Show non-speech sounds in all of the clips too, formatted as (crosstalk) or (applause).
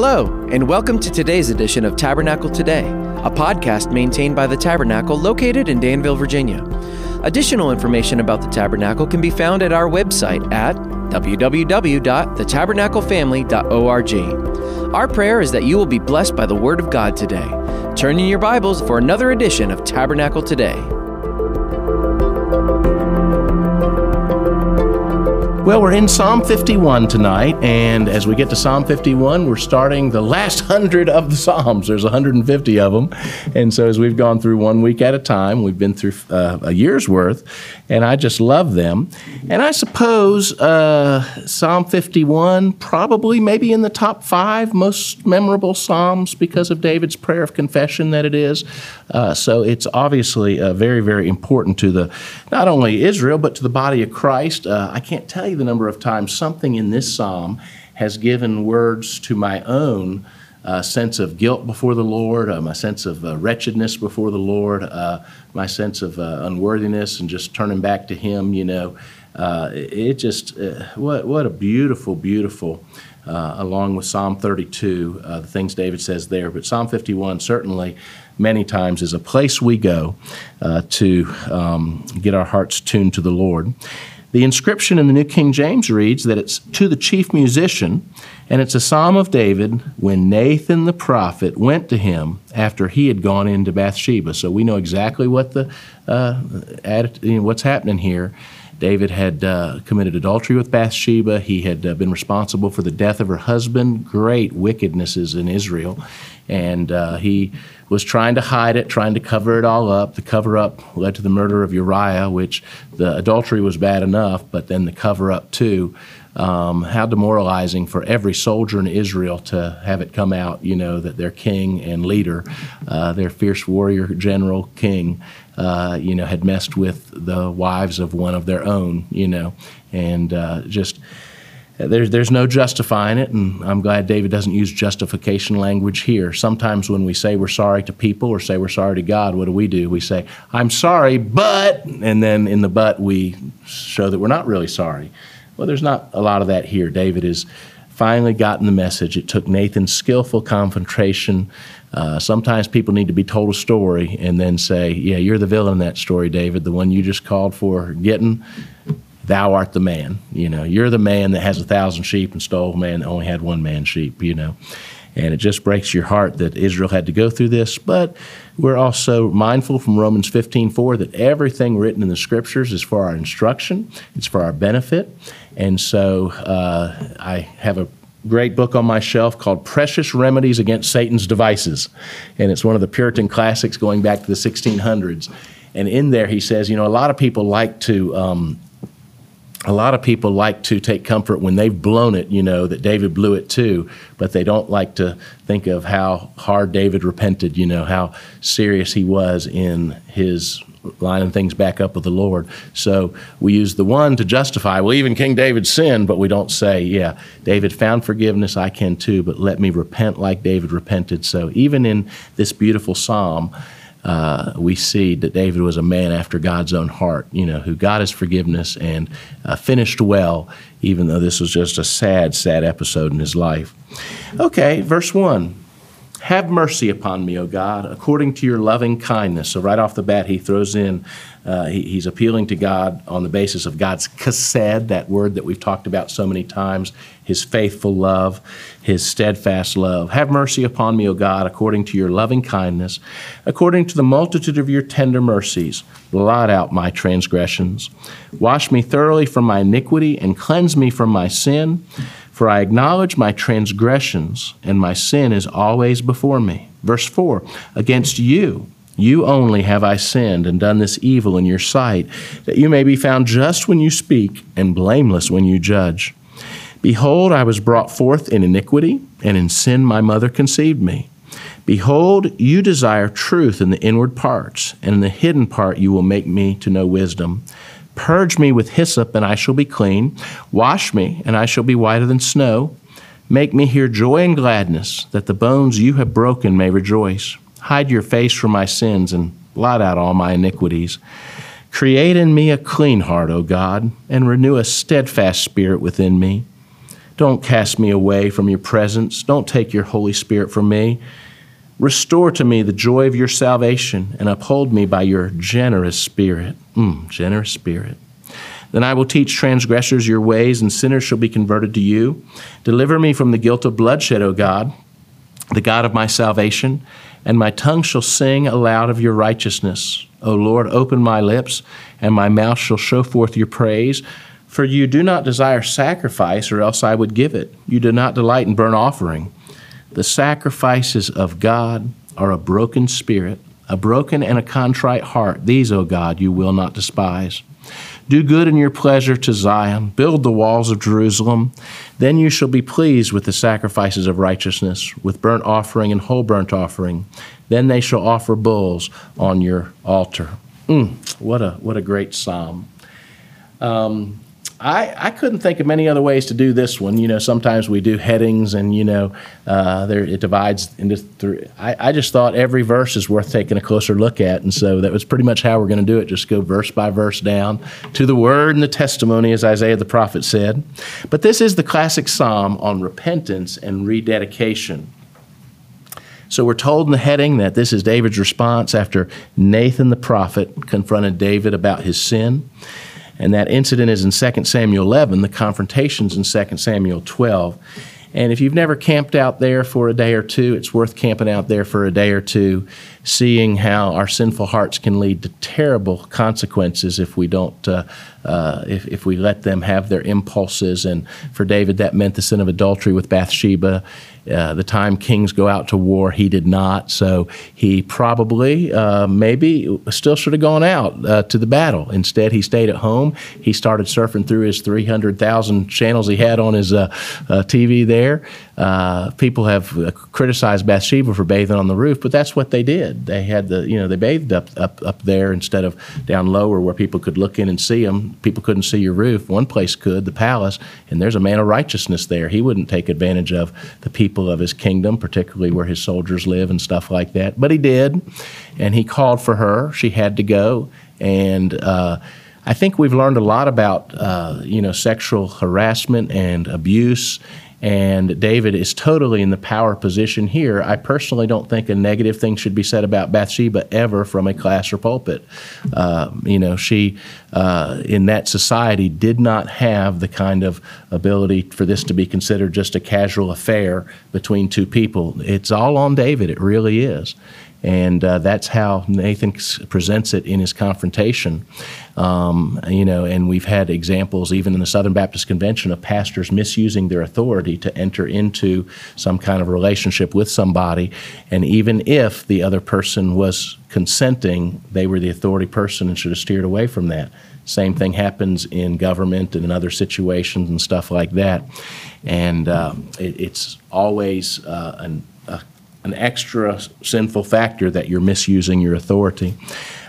Hello, and welcome to today's edition of Tabernacle Today, a podcast maintained by the Tabernacle located in Danville, Virginia. Additional information about the Tabernacle can be found at our website at www.thetabernaclefamily.org. Our prayer is that you will be blessed by the Word of God today. Turn in your Bibles for another edition of Tabernacle Today. Well, we're in Psalm 51 tonight, and as we get to Psalm 51, we're starting the last (laughs) hundred of the Psalms. There's 150 of them, and so as we've gone through one week at a time, we've been through uh, a year's worth, and I just love them. And I suppose uh, Psalm 51 probably maybe in the top five most memorable Psalms because of David's prayer of confession that it is. Uh, so it's obviously uh, very, very important to the not only Israel but to the body of Christ. Uh, I can't tell you the number of times something in this psalm has given words to my own uh, sense of guilt before the Lord, uh, my sense of uh, wretchedness before the Lord, uh, my sense of uh, unworthiness, and just turning back to Him. You know, uh, it just what what a beautiful, beautiful. along with Psalm 32, the things David says there, but Psalm 51 certainly many times is a place we go to um, get our hearts tuned to the Lord. The inscription in the New King James reads that it's to the chief musician, and it's a psalm of David when Nathan the prophet went to him after he had gone into Bathsheba. So we know exactly what the uh, what's happening here. David had uh, committed adultery with Bathsheba. He had uh, been responsible for the death of her husband. Great wickednesses in Israel. And uh, he was trying to hide it, trying to cover it all up. The cover up led to the murder of Uriah, which the adultery was bad enough, but then the cover up too. Um, how demoralizing for every soldier in Israel to have it come out, you know, that their king and leader, uh, their fierce warrior general king, uh, you know, had messed with the wives of one of their own, you know, and uh, just there's, there's no justifying it, and I'm glad David doesn't use justification language here. Sometimes when we say we're sorry to people or say we're sorry to God, what do we do? We say, I'm sorry, but, and then in the but we show that we're not really sorry. Well, there's not a lot of that here. David has finally gotten the message. It took Nathan's skillful confrontation. Uh, sometimes people need to be told a story and then say, Yeah, you're the villain in that story, David, the one you just called for getting thou art the man. You know, you're the man that has a thousand sheep and stole a man that only had one man sheep, you know. And it just breaks your heart that Israel had to go through this. But we're also mindful from Romans 15 4 that everything written in the scriptures is for our instruction, it's for our benefit. And so uh, I have a great book on my shelf called Precious Remedies Against Satan's Devices. And it's one of the Puritan classics going back to the 1600s. And in there, he says, you know, a lot of people like to um, a lot of people like to take comfort when they've blown it, you know, that David blew it too, but they don't like to think of how hard David repented, you know, how serious he was in his lining things back up with the Lord. So we use the one to justify, well, even King David sinned, but we don't say, yeah, David found forgiveness, I can too, but let me repent like David repented. So even in this beautiful psalm, uh, we see that David was a man after God's own heart, you know, who got his forgiveness and uh, finished well, even though this was just a sad, sad episode in his life. Okay, verse 1. Have mercy upon me, O God, according to your loving kindness. So, right off the bat, he throws in, uh, he, he's appealing to God on the basis of God's chesed, that word that we've talked about so many times, his faithful love, his steadfast love. Have mercy upon me, O God, according to your loving kindness, according to the multitude of your tender mercies. Blot out my transgressions. Wash me thoroughly from my iniquity and cleanse me from my sin. For I acknowledge my transgressions, and my sin is always before me. Verse 4 Against you, you only have I sinned and done this evil in your sight, that you may be found just when you speak and blameless when you judge. Behold, I was brought forth in iniquity, and in sin my mother conceived me. Behold, you desire truth in the inward parts, and in the hidden part you will make me to know wisdom. Purge me with hyssop, and I shall be clean. Wash me, and I shall be whiter than snow. Make me hear joy and gladness, that the bones you have broken may rejoice. Hide your face from my sins, and blot out all my iniquities. Create in me a clean heart, O God, and renew a steadfast spirit within me. Don't cast me away from your presence. Don't take your Holy Spirit from me. Restore to me the joy of your salvation and uphold me by your generous spirit. Mm, generous spirit. Then I will teach transgressors your ways, and sinners shall be converted to you. Deliver me from the guilt of bloodshed, O God, the God of my salvation, and my tongue shall sing aloud of your righteousness. O Lord, open my lips, and my mouth shall show forth your praise. For you do not desire sacrifice, or else I would give it. You do not delight in burnt offering. The sacrifices of God are a broken spirit, a broken and a contrite heart. These, O God, you will not despise. Do good in your pleasure to Zion, build the walls of Jerusalem. Then you shall be pleased with the sacrifices of righteousness, with burnt offering and whole burnt offering. Then they shall offer bulls on your altar. Mm, what a what a great psalm. Um, I, I couldn't think of many other ways to do this one. You know, sometimes we do headings and, you know, uh, there, it divides into three. I, I just thought every verse is worth taking a closer look at. And so that was pretty much how we're going to do it. Just go verse by verse down to the word and the testimony, as Isaiah the prophet said. But this is the classic psalm on repentance and rededication. So we're told in the heading that this is David's response after Nathan the prophet confronted David about his sin. And that incident is in 2 Samuel 11, the confrontation's in 2 Samuel 12. And if you've never camped out there for a day or two, it's worth camping out there for a day or two, seeing how our sinful hearts can lead to terrible consequences if we don't, uh, uh, if, if we let them have their impulses. And for David, that meant the sin of adultery with Bathsheba. Uh, the time kings go out to war, he did not. So he probably, uh, maybe, still should have gone out uh, to the battle. Instead, he stayed at home. He started surfing through his 300,000 channels he had on his uh, uh, TV there. People have criticized Bathsheba for bathing on the roof, but that's what they did. They had the, you know, they bathed up, up, up there instead of down lower where people could look in and see them. People couldn't see your roof. One place could, the palace, and there's a man of righteousness there. He wouldn't take advantage of the people of his kingdom, particularly where his soldiers live and stuff like that. But he did, and he called for her. She had to go, and uh, I think we've learned a lot about uh, you know sexual harassment and abuse and David is totally in the power position here. I personally don't think a negative thing should be said about Bathsheba ever from a class or pulpit. Uh, you know, she uh, in that society did not have the kind of ability for this to be considered just a casual affair between two people. It's all on David. It really is. And uh, that's how Nathan presents it in his confrontation. Um, you know, and we've had examples even in the Southern Baptist Convention of pastors misusing their authority to enter into some kind of relationship with somebody, and even if the other person was consenting, they were the authority person and should have steered away from that. Same thing happens in government and in other situations and stuff like that, and uh, it, it's always uh, an, an extra sinful factor that you're misusing your authority.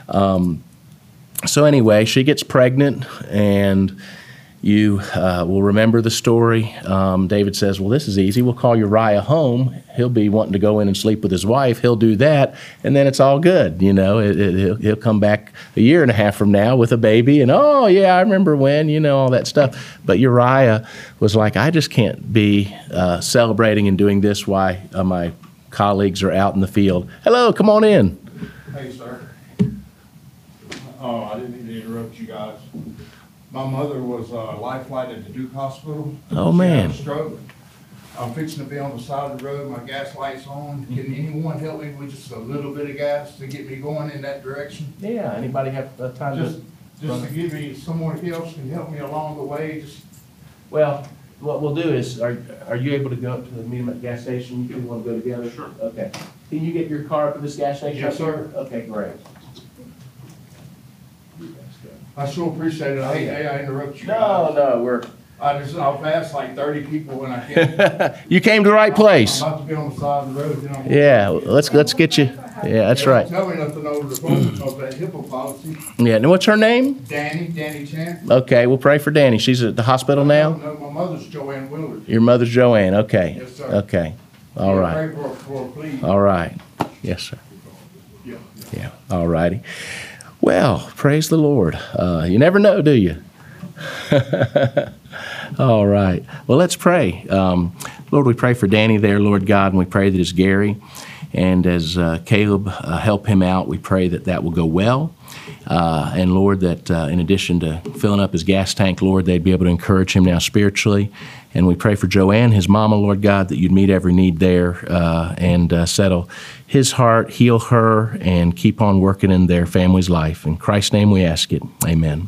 Um, so anyway, she gets pregnant, and you uh, will remember the story. Um, David says, "Well, this is easy. We'll call Uriah home. He'll be wanting to go in and sleep with his wife. He'll do that, and then it's all good. You know, it, it, he'll, he'll come back a year and a half from now with a baby, and oh yeah, I remember when. You know all that stuff. But Uriah was like, I just can't be uh, celebrating and doing this while uh, my colleagues are out in the field. Hello, come on in. Hey, sir. Oh, I didn't mean to interrupt you guys. My mother was uh, life flight at the Duke Hospital. Oh, She man. had a stroke. I'm fixing to be on the side of the road, my gas light's on. Can anyone help me with just a little bit of gas to get me going in that direction? Yeah. Anybody have uh, time to Just, just to give me, someone else can help me along the way, just, Well, what we'll do is, are, are you able to go up to the meet 'em at the gas station? You two want to go together? Sure. Okay. Can you get your car up to this gas station? Yes, sir. Okay, great. I sure appreciate it. I hate, hey, I interrupt you No, guys. no, we're, I just, I'll pass like thirty people when I can. (laughs) you came to the right place. I'm about to be on the side of the road, you know. Yeah, let's, let's get you, yeah, that's They right. Tell me nothing over the phone because that HIPAA policy. Yeah, and what's her name? Danny, Danny Chan. Okay, we'll pray for Danny. She's at the hospital now? No, my mother's Joanne Willard. Your mother's Joanne, okay. Yes, sir. Okay, all Yeah, right, Pray for, for, her, please. all right. Yes, sir. Yeah. Yeah, all righty. Well, praise the Lord. Uh, you never know, do you? (laughs) All right. Well, let's pray. Um, Lord, we pray for Danny there, Lord God, and we pray that as Gary and as uh, Caleb uh, help him out, we pray that that will go well. Uh, and Lord, that uh, in addition to filling up his gas tank, Lord, they'd be able to encourage him now spiritually. And we pray for Joanne, his mama, Lord God, that you'd meet every need there uh, and uh, settle his heart, heal her, and keep on working in their family's life. In Christ's name we ask it. Amen.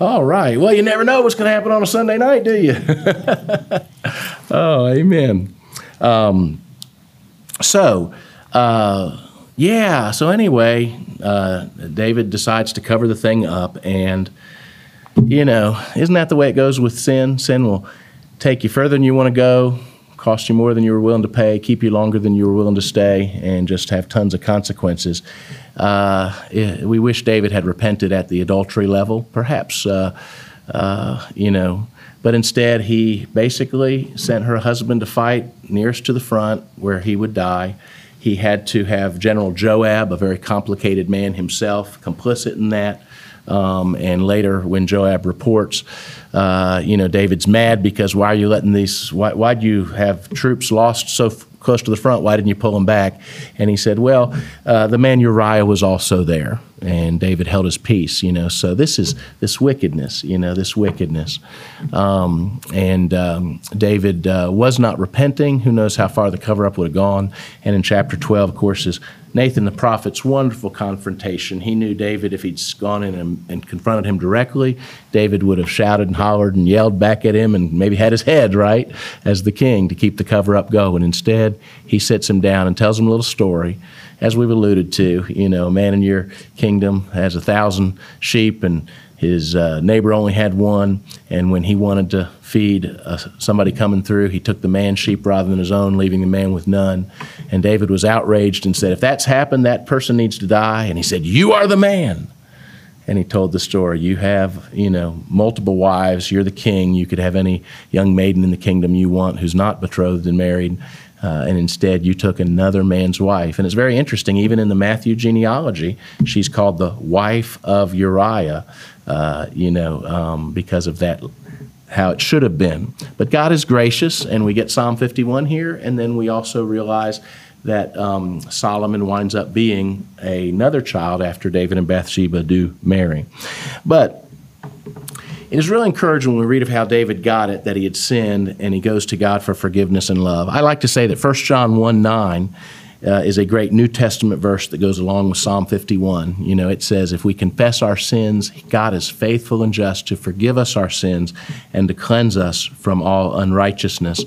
All right. Well, you never know what's going to happen on a Sunday night, do you? (laughs) oh, amen. Um, so, uh, yeah, so anyway, uh, David decides to cover the thing up, and, you know, isn't that the way it goes with sin? Sin will take you further than you want to go, cost you more than you were willing to pay, keep you longer than you were willing to stay, and just have tons of consequences. Uh, we wish David had repented at the adultery level, perhaps, uh, uh, you know, but instead he basically sent her husband to fight nearest to the front where he would die. He had to have General Joab, a very complicated man himself, complicit in that. Um, and later, when Joab reports, uh, you know, David's mad because why are you letting these, why, why'd you have troops lost so close to the front? Why didn't you pull him back? And he said, well, uh, the man Uriah was also there. And David held his peace, you know. So this is this wickedness, you know, this wickedness. Um, and um, David uh, was not repenting. Who knows how far the cover up would have gone. And in chapter 12, of course, is Nathan the prophet's wonderful confrontation. He knew David, if he'd gone in and, and, confronted him directly, David would have shouted and hollered and yelled back at him and maybe had his head right as the king to keep the cover up going. Instead, he sits him down and tells him a little story. As we've alluded to, you know, a man in your kingdom has a thousand sheep and his uh, neighbor only had one, and when he wanted to feed uh, somebody coming through, he took the man's sheep rather than his own, leaving the man with none. And David was outraged and said, If that's happened, that person needs to die. And he said, You are the man. And he told the story. You have, you know, multiple wives. You're the king. You could have any young maiden in the kingdom you want who's not betrothed and married. Uh, and instead, you took another man's wife. And it's very interesting, even in the Matthew genealogy, she's called the wife of Uriah uh, you know, um, because of that, how it should have been. But God is gracious, and we get Psalm 51 here, and then we also realize that um, Solomon winds up being another child after David and Bathsheba do marry. But it is really encouraging when we read of how David got it that he had sinned and he goes to God for forgiveness and love. I like to say that 1 John 1 9 uh, is a great New Testament verse that goes along with Psalm 51. You know, it says, If we confess our sins, God is faithful and just to forgive us our sins and to cleanse us from all unrighteousness.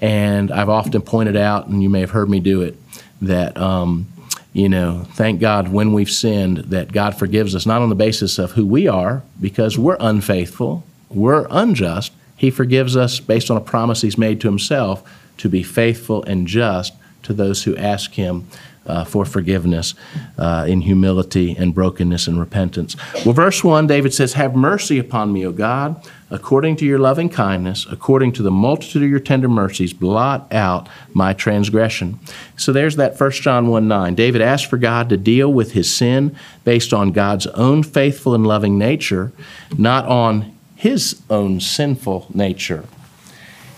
And I've often pointed out, and you may have heard me do it, that. Um, you know, thank God when we've sinned that God forgives us, not on the basis of who we are, because we're unfaithful, we're unjust. He forgives us based on a promise He's made to Himself to be faithful and just to those who ask Him uh, for forgiveness uh, in humility and brokenness and repentance. Well, verse 1, David says, Have mercy upon me, O God, according to your loving kindness, according to the multitude of your tender mercies, blot out my transgression. So there's that 1 John 1 9. David asked for God to deal with his sin based on God's own faithful and loving nature, not on his own sinful nature.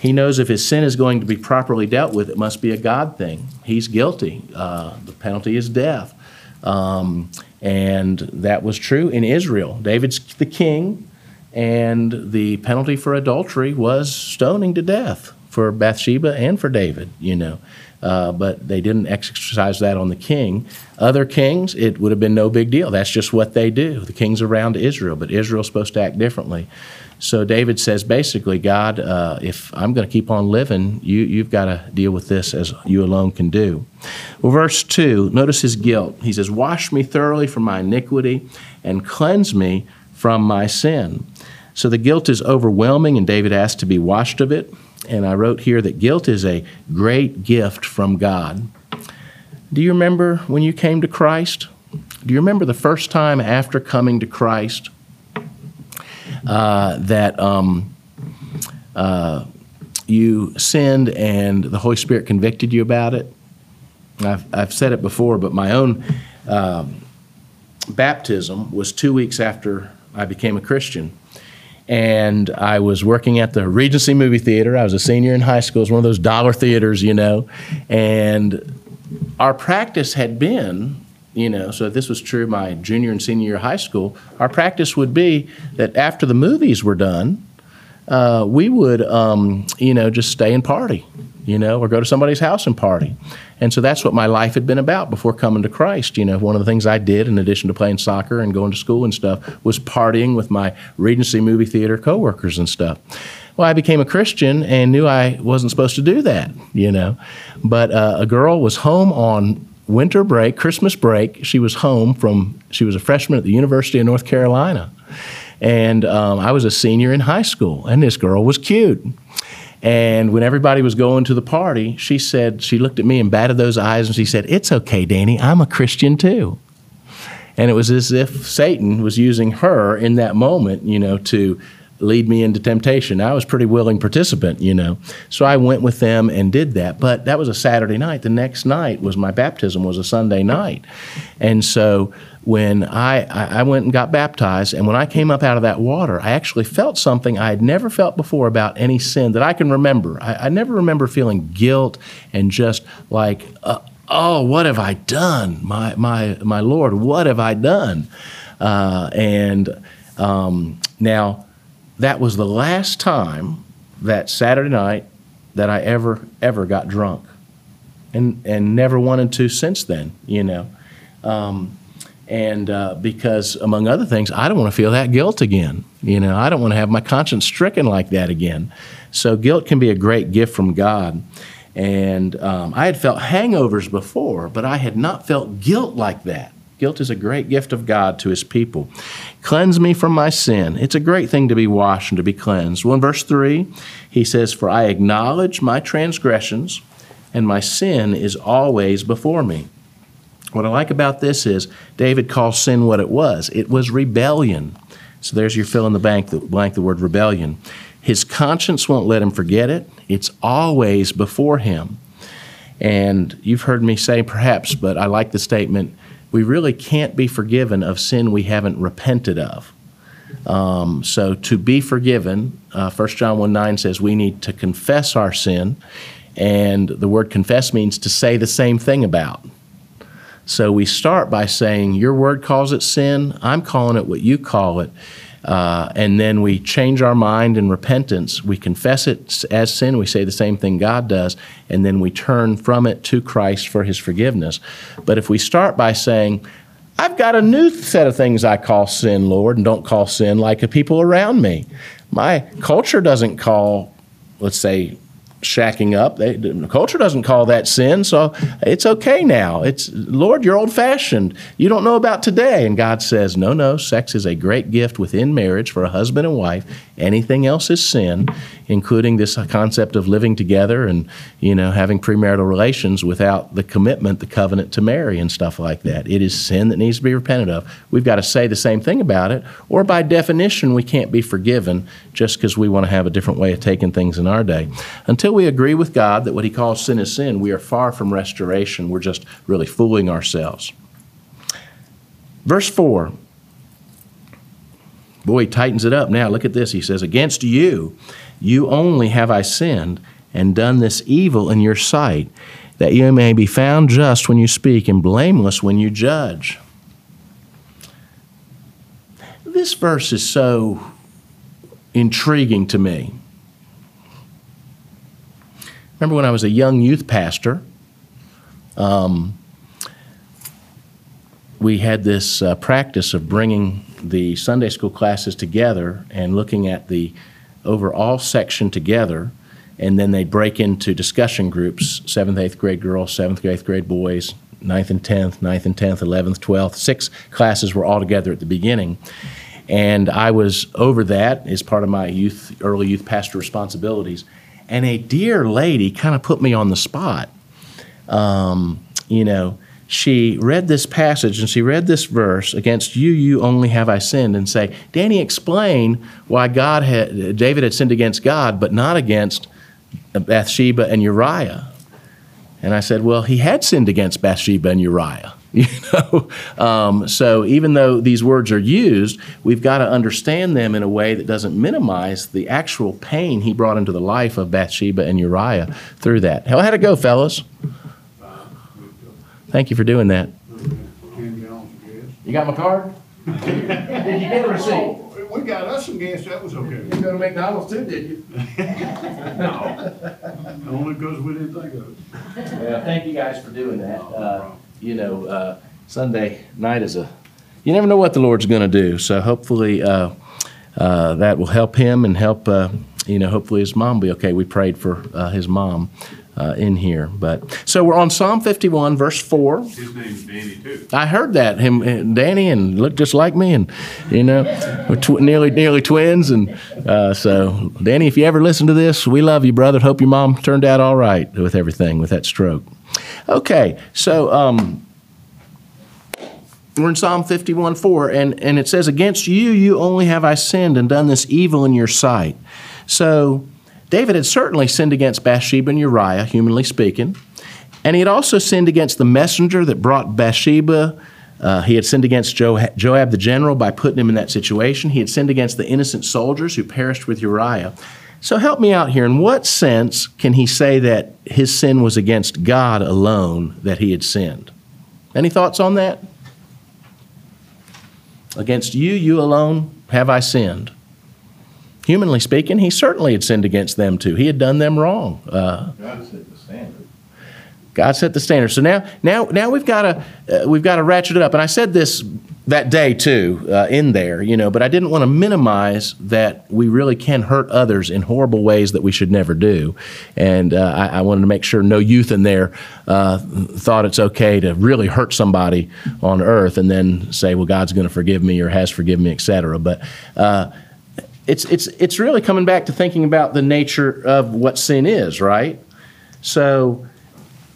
He knows if his sin is going to be properly dealt with, it must be a God thing. He's guilty. Uh, the penalty is death. Um, and that was true in Israel. David's the king, and the penalty for adultery was stoning to death for Bathsheba and for David, you know. Uh, but they didn't exercise that on the king. Other kings, it would have been no big deal. That's just what they do. The kings around Israel, but Israel's supposed to act differently. So David says basically, God, uh, if I'm going to keep on living, you, you've got to deal with this as you alone can do. Well, verse 2, notice his guilt. He says, Wash me thoroughly from my iniquity and cleanse me from my sin. So the guilt is overwhelming, and David asked to be washed of it. And I wrote here that guilt is a great gift from God. Do you remember when you came to Christ? Do you remember the first time after coming to Christ uh, that um, uh, you sinned and the Holy Spirit convicted you about it. I've, I've said it before, but my own um, baptism was two weeks after I became a Christian. and I was working at the Regency Movie Theater. I was a senior in high school. It was one of those dollar theaters, you know. And our practice had been, you know, so this was true my junior and senior year of high school. Our practice would be that after the movies were done, uh, we would, um, you know, just stay and party, you know, or go to somebody's house and party. And so that's what my life had been about before coming to Christ. You know, one of the things I did in addition to playing soccer and going to school and stuff was partying with my Regency movie theater coworkers and stuff. Well, I became a Christian and knew I wasn't supposed to do that, you know. But uh, a girl was home on winter break, Christmas break. She was home from, she was a freshman at the University of North Carolina. And um, I was a senior in high school, and this girl was cute. And when everybody was going to the party, she said, she looked at me and batted those eyes and she said, It's okay, Danny, I'm a Christian too. And it was as if Satan was using her in that moment, you know, to lead me into temptation. I was a pretty willing participant, you know. So I went with them and did that. But that was a Saturday night. The next night was my baptism was a Sunday night. And so when I, I went and got baptized, and when I came up out of that water, I actually felt something I had never felt before about any sin that I can remember. I, I never remember feeling guilt and just like, uh, oh, what have I done? My, my, my Lord, what have I done? Uh, and um, now, that was the last time that Saturday night that I ever, ever got drunk. And, and never wanted to since then, you know. Um, and uh, because among other things i don't want to feel that guilt again you know i don't want to have my conscience stricken like that again so guilt can be a great gift from god and um, i had felt hangovers before but i had not felt guilt like that guilt is a great gift of god to his people cleanse me from my sin it's a great thing to be washed and to be cleansed well in verse 3 he says for i acknowledge my transgressions and my sin is always before me what I like about this is David calls sin what it was. It was rebellion. So there's your fill in the blank, the, blank, the word rebellion. His conscience won't let him forget it. It's always before him. And you've heard me say perhaps, but I like the statement we really can't be forgiven of sin we haven't repented of. Um, so to be forgiven, uh, 1 John 1 9 says we need to confess our sin. And the word confess means to say the same thing about. So we start by saying, Your word calls it sin, I'm calling it what you call it. Uh, and then we change our mind in repentance. We confess it as sin. We say the same thing God does, and then we turn from it to Christ for His forgiveness. But if we start by saying, I've got a new set of things I call sin, Lord, and don't call sin like the people around me. My culture doesn't call, let's say, shacking up. They, the culture doesn't call that sin, so it's okay now. It's Lord, you're old fashioned. You don't know about today. And God says, no, no. Sex is a great gift within marriage for a husband and wife. Anything else is sin, including this concept of living together and you know having premarital relations without the commitment, the covenant to marry and stuff like that. It is sin that needs to be repented of. We've got to say the same thing about it, or by definition, we can't be forgiven just because we want to have a different way of taking things in our day. Until we agree with God that what He calls sin is sin, we are far from restoration. We're just really fooling ourselves. Verse 4 Boy, he tightens it up now. Look at this. He says, Against you, you only have I sinned and done this evil in your sight, that you may be found just when you speak and blameless when you judge. This verse is so intriguing to me. Remember when I was a young youth pastor? Um, we had this uh, practice of bringing the Sunday school classes together and looking at the overall section together, and then they break into discussion groups seventh, eighth grade girls, seventh, eighth grade boys, ninth and tenth, ninth and tenth, eleventh, twelfth. Six classes were all together at the beginning. And I was over that as part of my youth, early youth pastor responsibilities. And a dear lady kind of put me on the spot. Um, you know, she read this passage and she read this verse against you you only have i sinned and say danny explain why god had david had sinned against god but not against bathsheba and uriah and i said well he had sinned against bathsheba and uriah (laughs) You know, um, so even though these words are used, we've got to understand them in a way that doesn't minimize the actual pain he brought into the life of Bathsheba and Uriah through that. How how'd it go, fellas? Thank you for doing that. You got my card? Did you get a receipt? Oh, We got us some gas, that was okay. You go to McDonald's too, did you? (laughs) No, only because we didn't think of it. Well, thank you guys for doing that. Uh, you know, uh, Sunday night is a, you never know what the Lord's going to do. So hopefully uh, uh, that will help him and help, uh, you know, hopefully his mom will be okay. We prayed for uh, his mom uh, in here. But so we're on Psalm 51, verse 4. His name's Danny too. I heard that him, and Danny, and looked just like me, and you know, we're tw- nearly nearly twins, and uh, so Danny, if you ever listen to this, we love you, brother. Hope your mom turned out all right with everything with that stroke. Okay, so um, we're in Psalm 51 4, and, and it says, Against you, you only have I sinned and done this evil in your sight. So David had certainly sinned against Bathsheba and Uriah, humanly speaking. And he had also sinned against the messenger that brought Bathsheba. Uh, he had sinned against jo- Joab the general by putting him in that situation. He had sinned against the innocent soldiers who perished with Uriah. So help me out here. In what sense can he say that his sin was against God alone that he had sinned? Any thoughts on that? Against you, you alone, have I sinned. Humanly speaking, he certainly had sinned against them too. He had done them wrong. Uh, God set the standard. God set the standard. So now, now, now we've got to uh, we've got to ratchet it up. And I said this that day too uh, in there, you know, but I didn't want to minimize that we really can hurt others in horrible ways that we should never do. And uh, I, I wanted to make sure no youth in there uh, thought it's okay to really hurt somebody on earth and then say, well, God's going to forgive me or has forgiven me, etc. But uh, it's it's it's really coming back to thinking about the nature of what sin is, right? So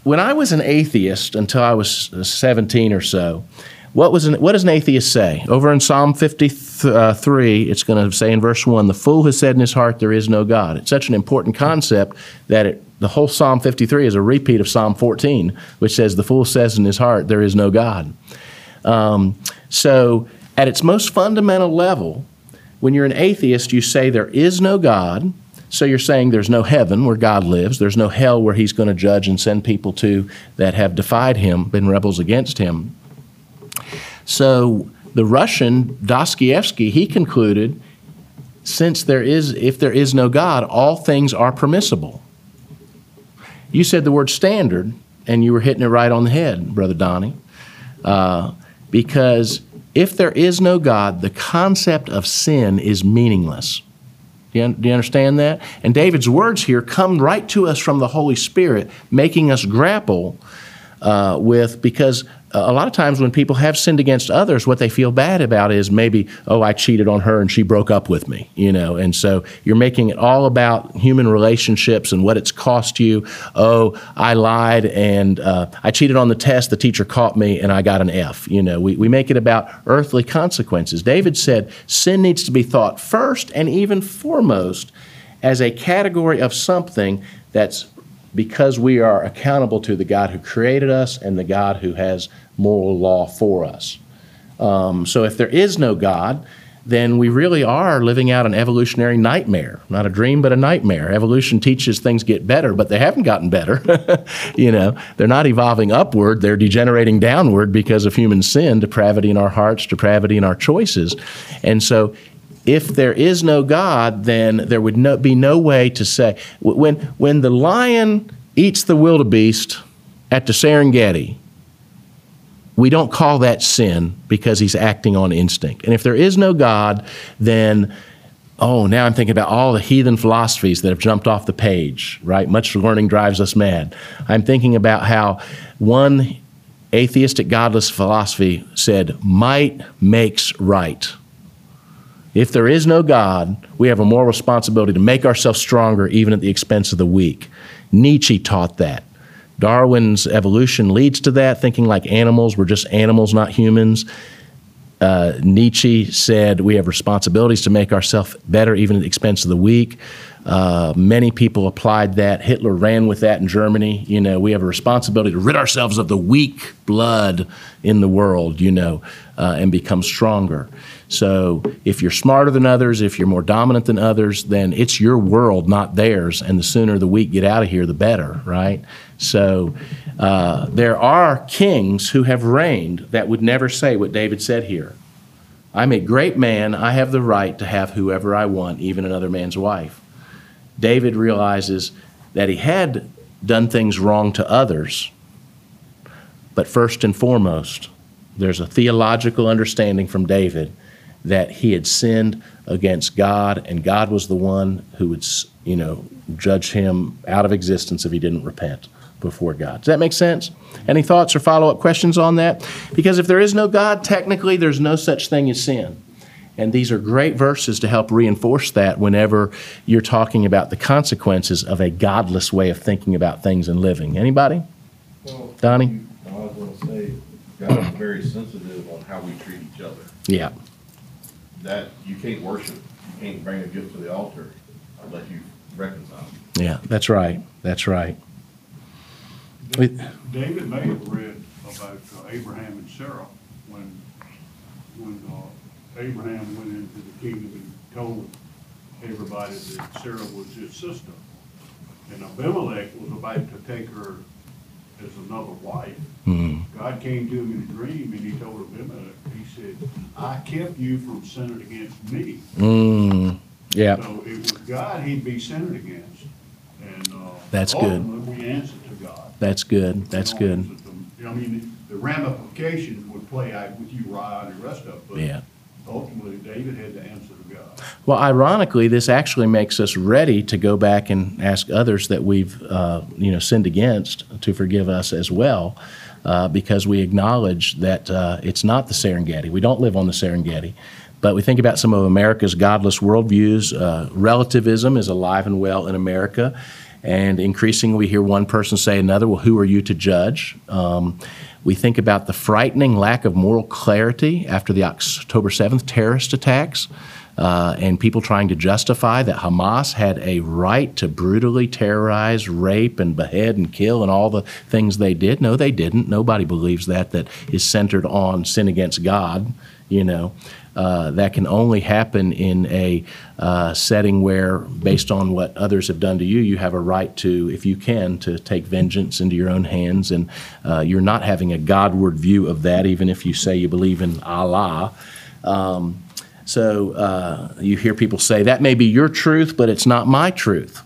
when I was an atheist until I was 17 or so, what, was an, what does an atheist say? Over in Psalm 53, it's going to say in verse 1 The fool has said in his heart, There is no God. It's such an important concept that it, the whole Psalm 53 is a repeat of Psalm 14, which says, The fool says in his heart, There is no God. Um, so, at its most fundamental level, when you're an atheist, you say there is no God. So you're saying there's no heaven where God lives, there's no hell where He's going to judge and send people to that have defied Him, been rebels against Him. So the Russian Dostoevsky, he concluded, since there is, if there is no God, all things are permissible. You said the word standard, and you were hitting it right on the head, Brother Donnie, uh, because if there is no God, the concept of sin is meaningless. Do you, do you, understand that? And David's words here come right to us from the Holy Spirit, making us grapple uh, with, because a lot of times when people have sinned against others, what they feel bad about is maybe, oh, I cheated on her and she broke up with me, you know. And so you're making it all about human relationships and what it's cost you. Oh, I lied and uh, I cheated on the test. The teacher caught me and I got an F. You know, we, we make it about earthly consequences. David said sin needs to be thought first and even foremost as a category of something that's because we are accountable to the God who created us and the God who has moral law for us. Um, so if there is no God, then we really are living out an evolutionary nightmare. Not a dream, but a nightmare. Evolution teaches things get better, but they haven't gotten better. (laughs) you know, they're not evolving upward, they're degenerating downward because of human sin, depravity in our hearts, depravity in our choices. And so if there is no God, then there would no, be no way to say. When, when the lion eats the wildebeest at the Serengeti, we don't call that sin because he's acting on instinct. And if there is no God, then, oh, now I'm thinking about all the heathen philosophies that have jumped off the page, right? Much learning drives us mad. I'm thinking about how one atheistic, godless philosophy said, might makes right. If there is no God, we have a moral responsibility to make ourselves stronger even at the expense of the weak. Nietzsche taught that. Darwin's evolution leads to that, thinking like animals, we're just animals, not humans. Uh, Nietzsche said we have responsibilities to make ourselves better even at the expense of the weak. Uh, many people applied that. Hitler ran with that in Germany. You know, we have a responsibility to rid ourselves of the weak blood in the world, you know, uh, and become stronger. So if you're smarter than others, if you're more dominant than others, then it's your world, not theirs. And the sooner the weak get out of here, the better, right? So uh, there are kings who have reigned that would never say what David said here. I'm a great man. I have the right to have whoever I want, even another man's wife. David realizes that he had done things wrong to others, but first and foremost, there's a theological understanding from David that he had sinned against God, and God was the one who would, you know, judge him out of existence if he didn't repent before God. Does that make sense? Any thoughts or follow up questions on that? Because if there is no God, technically there's no such thing as sin. And these are great verses to help reinforce that whenever you're talking about the consequences of a godless way of thinking about things and living. Anybody? Well, Donnie? you- I was gonna say, God is very sensitive on how we treat each other. Yeah. That, you can't worship, you can't bring a gift to the altar unless you reconcile. Yeah, that's right. That's right. We- David may have read about uh, Abraham and Sarah when, when uh, Abraham went into the kingdom and told everybody that Sarah was his sister. And Abimelech was about to take her as another wife. Mhm. God came to him in a dream and he told Abimelech, he said, I kept you from sinning against me. Mm, yeah. So it was God he'd be sinning against. And uh, That's good. we answer to God. That's good. That's You good. the- I mean, the ramifications would play out with you, Uriah and the rest of it, Yeah. ultimately, David had to answer to God. Well, ironically, this actually makes us ready to go back and ask others that we've, uh, you know, sinned against to forgive us as well, uh, because we acknowledge that uh, it's not the Serengeti. We don't live on the Serengeti. But we think about some of America's godless worldviews. Uh, relativism is alive and well in America. And increasingly, we hear one person say another, well, who are you to judge? Um, we think about the frightening lack of moral clarity after the October 7th terrorist attacks uh, and people trying to justify that Hamas had a right to brutally terrorize, rape, and behead and kill and all the things they did. No, they didn't. Nobody believes that, that is centered on sin against God, you know. Uh, that can only happen in a uh, setting where, based on what others have done to you, you have a right to, if you can, to take vengeance into your own hands. And uh, you're not having a Godward view of that, even if you say you believe in Allah. Um, so uh, you hear people say, that may be your truth, but it's not my truth.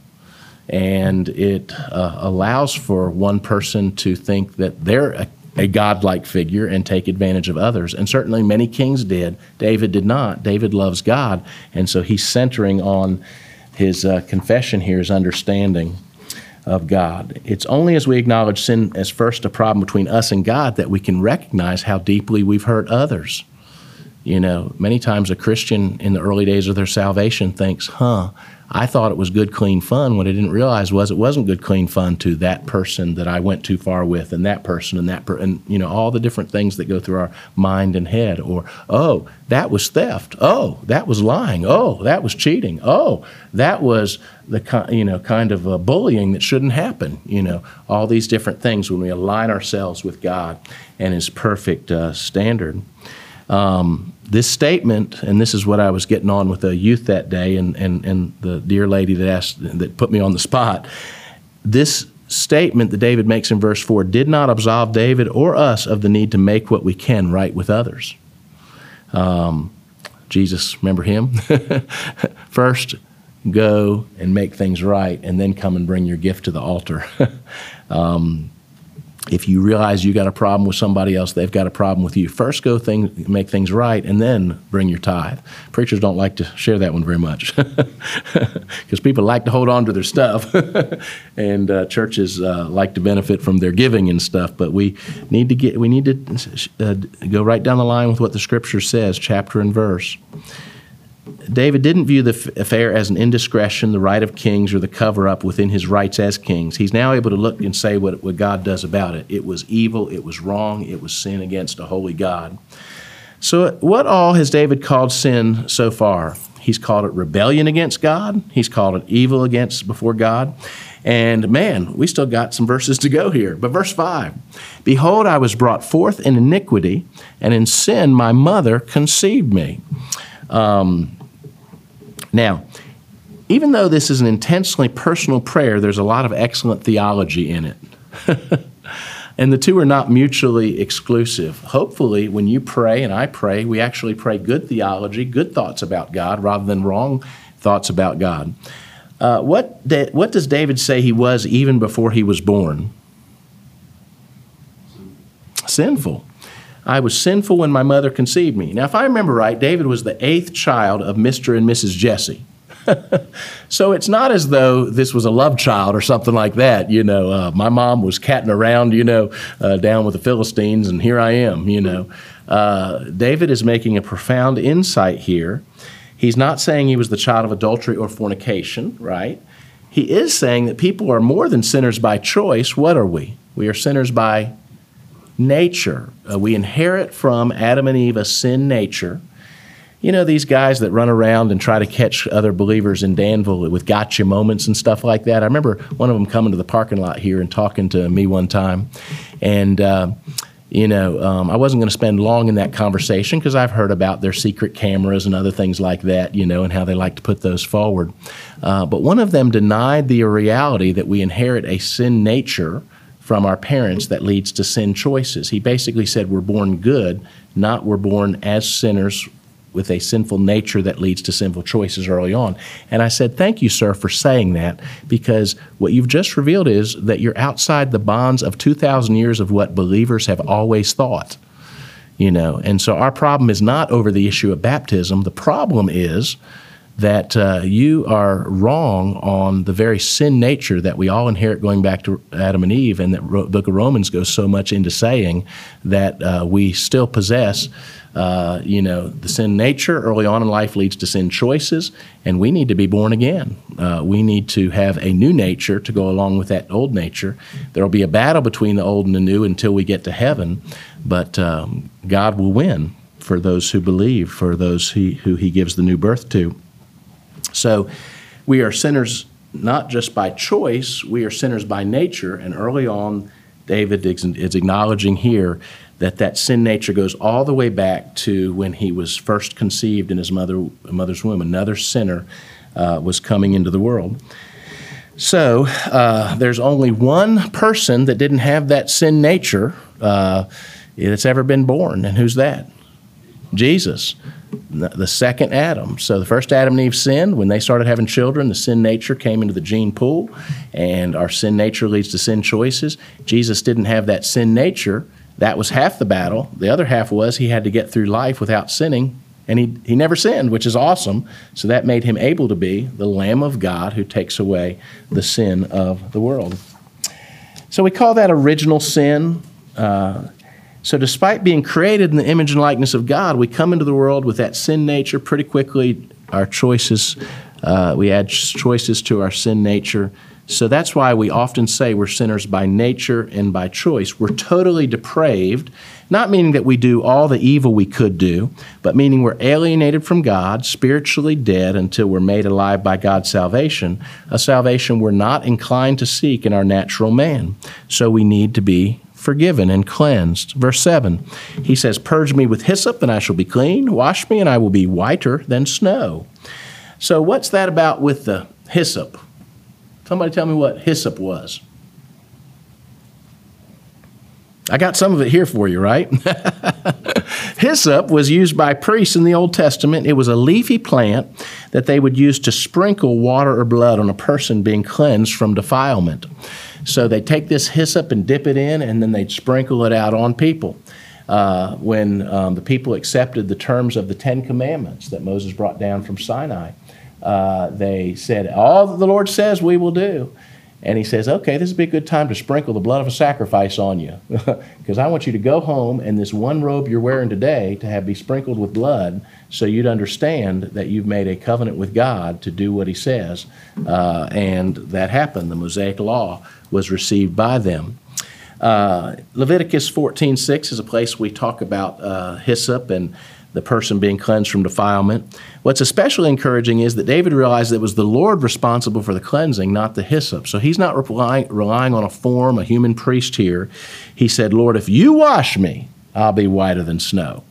And it uh, allows for one person to think that they're a, a godlike figure and take advantage of others. And certainly many kings did. David did not. David loves God. And so he's centering on his uh, confession here, his understanding of God. It's only as we acknowledge sin as first a problem between us and God that we can recognize how deeply we've hurt others. You know, many times a Christian in the early days of their salvation thinks, huh, I thought it was good, clean fun. What I didn't realize was it wasn't good, clean fun to that person that I went too far with, and that person, and that, per- and you know, all the different things that go through our mind and head. Or, oh, that was theft. Oh, that was lying. Oh, that was cheating. Oh, that was the you know kind of bullying that shouldn't happen. You know, all these different things when we align ourselves with God and His perfect uh, standard um, this statement, and this is what I was getting on with a youth that day, and, and, and the dear lady that asked that put me on the spot. This statement that David makes in verse four did not absolve David or us of the need to make what we can right with others. Um, Jesus, remember him? (laughs) First, go and make things right, and then come and bring your gift to the altar. (laughs) um, if you realize you got a problem with somebody else, they've got a problem with you. First, go thing, make things right, and then bring your tithe. Preachers don't like to share that one very much (laughs) because people like to hold on to their stuff, (laughs) and uh, churches uh, like to benefit from their giving and stuff. But we need to get we need to uh, go right down the line with what the Scripture says, chapter and verse. David didn't view the affair as an indiscretion, the right of kings, or the cover up within his rights as kings. He's now able to look and say what, what God does about it. It was evil, it was wrong, it was sin against a holy God. So, what all has David called sin so far? He's called it rebellion against God. He's called it evil against before God. And man, we still got some verses to go here. But verse 5 Behold, I was brought forth in iniquity, and in sin my mother conceived me. Um, now, even though this is an intensely personal prayer, there's a lot of excellent theology in it. (laughs) and the two are not mutually exclusive. Hopefully, when you pray and I pray, we actually pray good theology, good thoughts about God, rather than wrong thoughts about God. Uh, what, what does David say he was even before he was born? Sinful. I was sinful when my mother conceived me. Now, if I remember right, David was the eighth child of Mr. and Mrs. Jesse. (laughs) so it's not as though this was a love child or something like that. You know, uh, my mom was catting around, you know, uh, down with the Philistines, and here I am, you know. Uh, David is making a profound insight here He's not saying he was the child of adultery or fornication, right? He is saying that people are more than sinners by choice. What are we? We are sinners by nature. Uh, we inherit from Adam and Eve a sin nature. You know, these guys that run around and try to catch other believers in Danville with gotcha moments and stuff like that. I remember one of them coming to the parking lot here and talking to me one time. And, uh, you know, um, I wasn't going to spend long in that conversation because I've heard about their secret cameras and other things like that, you know, and how they like to put those forward. Uh, but one of them denied the reality that we inherit a sin nature from our parents that leads to sin choices. He basically said we're born good, not we're born as sinners with a sinful nature that leads to sinful choices early on. And I said, Thank you, sir, for saying that, because what you've just revealed is that you're outside the bonds of 2,000 years of what believers have always thought. You know, and so our problem is not over the issue of baptism. The problem is that uh, you are wrong on the very sin nature that we all inherit going back to Adam and Eve, and that Ro- Book of Romans goes so much into saying that uh, we still possess uh, you know, the sin nature early on in life leads to sin choices, and we need to be born again. Uh, we need to have a new nature to go along with that old nature. There will be a battle between the old and the new until we get to heaven, but um, God will win for those who believe, for those he, who He gives the new birth to. So we are sinners not just by choice, we are sinners by nature, and early on, David is acknowledging here that that sin nature goes all the way back to when he was first conceived in his mother, mother's womb. Another sinner uh, was coming into the world. So uh, there's only one person that didn't have that sin nature uh, that's ever been born, and who's that? Jesus, the second Adam. So the first Adam and Eve sinned. When they started having children, the sin nature came into the gene pool, and our sin nature leads to sin choices. Jesus didn't have that sin nature that was half the battle. The other half was he had to get through life without sinning, and he, he never sinned, which is awesome. So that made him able to be the Lamb of God who takes away the sin of the world. So we call that original sin. Uh, so, despite being created in the image and likeness of God, we come into the world with that sin nature pretty quickly. Our choices, uh, we add choices to our sin nature. So that's why we often say we're sinners by nature and by choice. We're totally depraved, not meaning that we do all the evil we could do, but meaning we're alienated from God, spiritually dead until we're made alive by God's salvation, a salvation we're not inclined to seek in our natural man. So we need to be forgiven and cleansed. Verse 7, he says, Purge me with hyssop, and I shall be clean. Wash me, and I will be whiter than snow. So, what's that about with the hyssop? Somebody tell me what hyssop was. I got some of it here for you, right? (laughs) hyssop was used by priests in the Old Testament. It was a leafy plant that they would use to sprinkle water or blood on a person being cleansed from defilement. So they take this hyssop and dip it in, and then they'd sprinkle it out on people. Uh, when um, the people accepted the terms of the Ten Commandments that Moses brought down from Sinai, uh, they said, All that the Lord says we will do. And he says, Okay, this would be a good time to sprinkle the blood of a sacrifice on you. (laughs) Because I want you to go home and this one robe you're wearing today to have be sprinkled with blood so you'd understand that you've made a covenant with God to do what he says. Uh, and that happened. The Mosaic law was received by them. Uh, Leviticus 14:6 is a place we talk about uh, hyssop and the person being cleansed from defilement. What's especially encouraging is that David realized that it was the Lord responsible for the cleansing, not the hyssop. So he's not relying, relying on a form, a human priest here. He said, Lord, if you wash me, I'll be whiter than snow.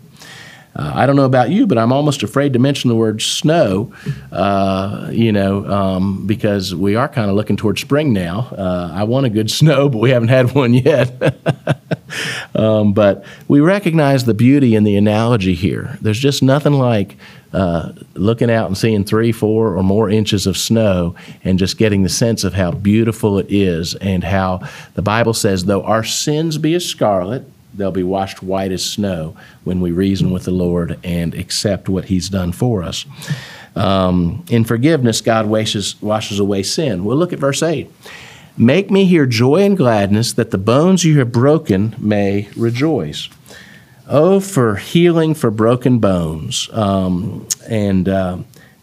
Uh, I don't know about you, but I'm almost afraid to mention the word snow, uh, you know, um, because we are kind of looking towards spring now. Uh, I want a good (laughs) snow, but we haven't had one yet. (laughs) um, but we recognize the beauty in the analogy here. There's just nothing like uh, looking out and seeing three, four, or more inches of snow and just getting the sense of how beautiful it is and how the Bible says, though our sins be as scarlet, they'll be washed white as snow when we reason with the Lord and accept what He's done for us. Um, in forgiveness, God washes, washes away sin. Well, look at verse 8. Make me hear joy and gladness that the bones you have broken may rejoice. Oh, for healing for broken bones. Um, and uh,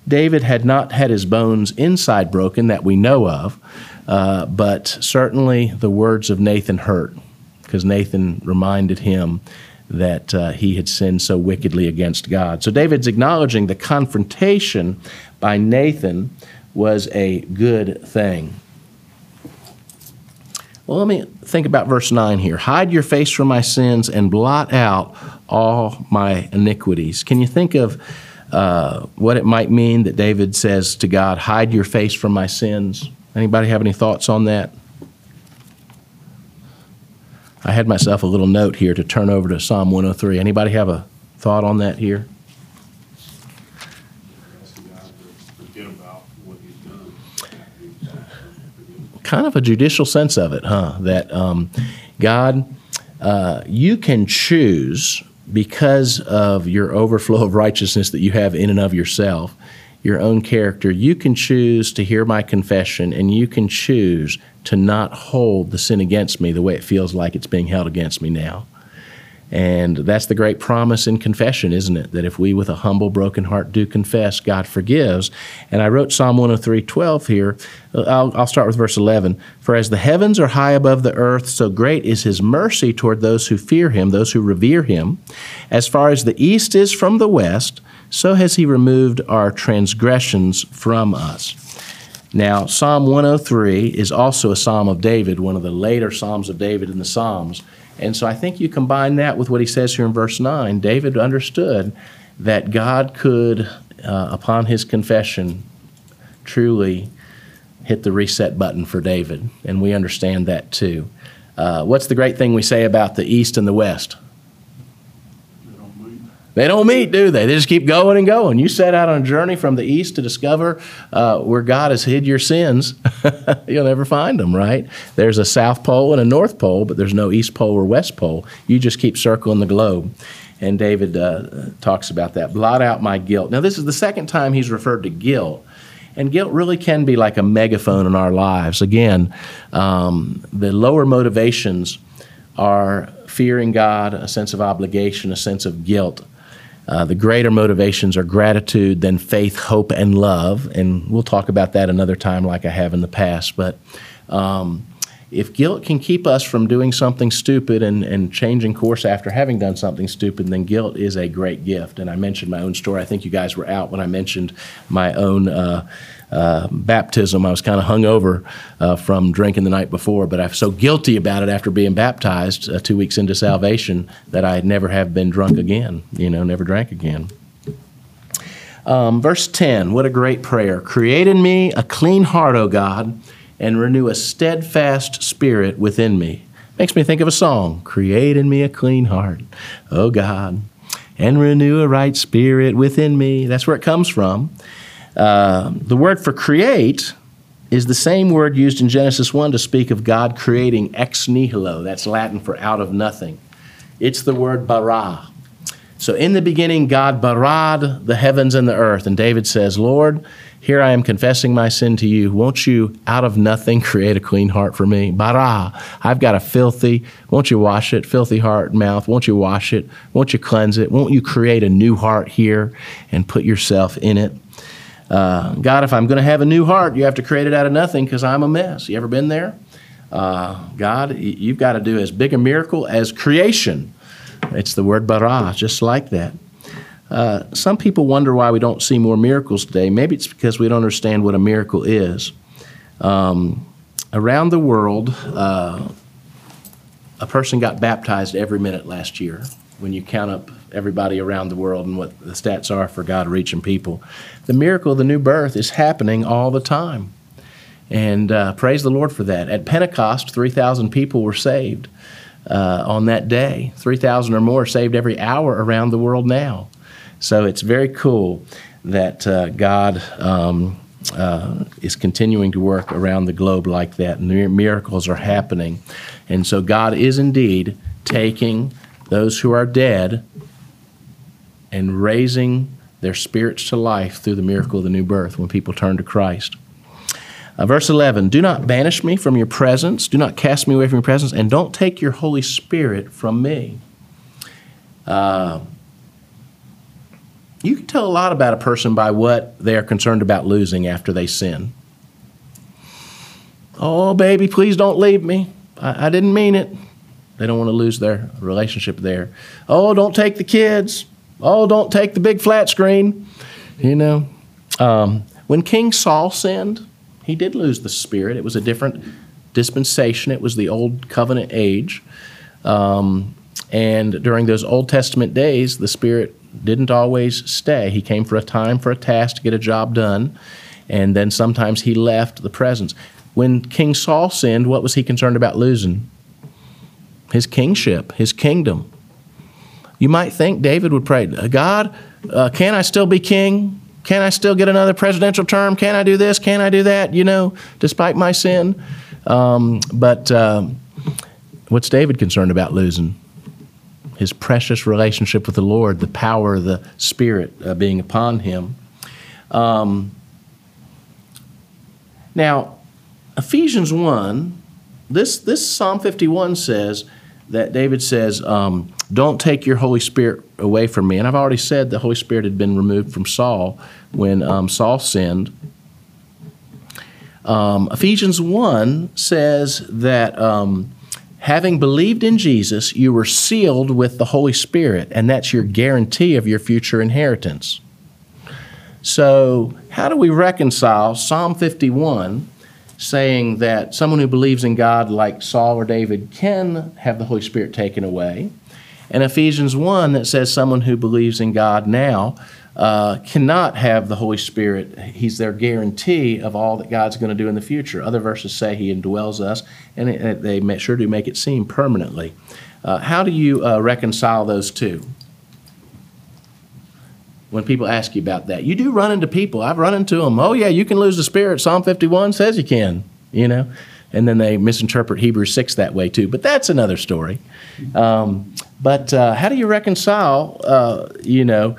David had not had his bones inside broken that we know of, uh, but certainly the words of Nathan hurt because Nathan reminded him that uh, he had sinned so wickedly against God. So David's acknowledging the confrontation by Nathan was a good thing. Well, let me think about verse 9 here. Hide your face from my sins and blot out all my iniquities. Can you think of uh, what it might mean that David says to God, Hide your face from my sins? Anybody have any thoughts on that? I had myself a little note here to turn over to Psalm 103. Anybody have a thought on that here? Kind of a judicial sense of it, huh? That um, God, uh, you can choose because of your overflow of righteousness that you have in and of yourself, your own character, you can choose to hear my confession and you can choose to not hold the sin against me the way it feels like it's being held against me now. And that's the great promise in confession, isn't it? That if we with a humble, broken heart do confess, God forgives. And I wrote Psalm 103 12 here. Uh, I'll, I'll, start with verse 11. For as the heavens are high above the earth, so great is his mercy toward those who fear him, those who revere him. As far as the east is from the west, so has he removed our transgressions from us. Now, Psalm 103 is also a psalm of David, one of the later psalms of David in the Psalms. And so I think you combine that with what he says here in verse 9. David understood that God could, uh, upon his confession, truly hit the reset button for David. And we understand that too. Uh, what's the great thing we say about the East and the West? They don't meet, do they? They just keep going and going. You set out on a journey from the east to discover uh, where God has hid your sins. (laughs) You'll never find them, right? There's a South Pole and a North Pole, but there's no East Pole or West Pole. You just keep circling the globe. And David uh, talks about that. Blot out my guilt. Now, this is the second time he's referred to guilt. And guilt really can be like a megaphone in our lives. Again, um, the lower motivations are fearing God, a sense of obligation, a sense of guilt. Uh, the greater motivations are gratitude, then faith, hope, and love. And we'll talk about that another time, like I have in the past. But um, if guilt can keep us from doing something stupid and, and changing course after having done something stupid, then guilt is a great gift. And I mentioned my own story. I think you guys were out when I mentioned my own. Uh, uh, baptism. I was kind of hungover uh, from drinking the night before, but I'm so guilty about it after being baptized uh, two weeks into salvation that I never have been drunk again. You know, never drank again. Um, verse 10, what a great prayer. Create in me a clean heart, O God, and renew a steadfast spirit within me. Makes me think of a song Create in me a clean heart, O God, and renew a right spirit within me. That's where it comes from. Uh, the word for create is the same word used in Genesis 1 to speak of God creating ex nihilo. That's Latin for out of nothing. It's the word bara. So in the beginning, God barad the heavens and the earth. And David says, Lord, here I am confessing my sin to you. Won't you, out of nothing, (laughs) create a clean heart for me? Bara, I've got a filthy, won't you wash it? Filthy heart and mouth, won't you wash it? Won't you cleanse it? Won't you create a new heart here and put yourself in it? Uh, God, if I'm going to have a new heart, you have to create it out of nothing because I'm a mess. You ever been there? Uh, God, you've got to do as big a miracle as creation. It's the word bara, just like that. Uh, some people wonder why we don't see more miracles today. Maybe it's because we don't understand what a miracle is. Um, around the world, uh, a person got baptized every minute last year when you count up everybody around the world and what the stats are for God reaching people. The miracle of the new birth is happening all the time. And uh, praise the Lord for that. At Pentecost, 3,000 people were saved uh, on that day. 3,000 or more saved every hour around the world now. So it's very cool that uh, God um, uh, is continuing to work around the globe like that, miracles are happening. And so God is indeed taking those who are dead and raising their spirits to life through the miracle of the new birth when people turn to Christ. Uh, verse 11 Do not banish me from your presence, do not cast me away from your presence, and don't take your Holy Spirit from me. Uh, you can tell a lot about a person by what they are concerned about losing after they sin. Oh, baby, please don't leave me. I, I didn't mean it. They don't want to lose their relationship there. Oh, don't take the kids. Oh, don't take the big flat screen. You know, um, when King Saul sinned, he did lose the Spirit. It was a different dispensation, it was the Old Covenant age. Um, and during those Old Testament days, the Spirit didn't always stay. He came for a time, for a task, to get a job done, and then sometimes he left the presence. When King Saul sinned, what was he concerned about losing? His kingship, his kingdom. You might think David would pray, God, uh, can I still be king? Can I still get another presidential term? Can I do this? Can I do that? You know, despite my sin. Um, but um, what's David concerned about losing? his precious relationship with the Lord, the power of the Spirit uh, being upon him. Um, now, Ephesians 1, this, this Psalm 51 says that David says, um, Don't take your Holy Spirit away from me. And I've already said the Holy Spirit had been removed from Saul when um, Saul sinned. Um, Ephesians 1 says that um, having believed in Jesus, you were sealed with the Holy Spirit, and that's your guarantee of your future inheritance. So, how do we reconcile Psalm 51 saying that someone who believes in God, like Saul or David, can have the Holy Spirit taken away, and Ephesians 1 that says someone who believes in God now uh, cannot have the Holy Spirit. He's their guarantee of all that God's going to do in the future. Other verses say He indwells us, and it, they sure do make it seem permanently. Uh, how do you uh, reconcile those two? When people ask you about that, you do run into people. I've run into them. Oh yeah, you can lose the Spirit. Psalm 51 says you can. You know, and then they misinterpret Hebrews 6 that way too. But that's another story. Um, but uh, how do you reconcile, uh, you know,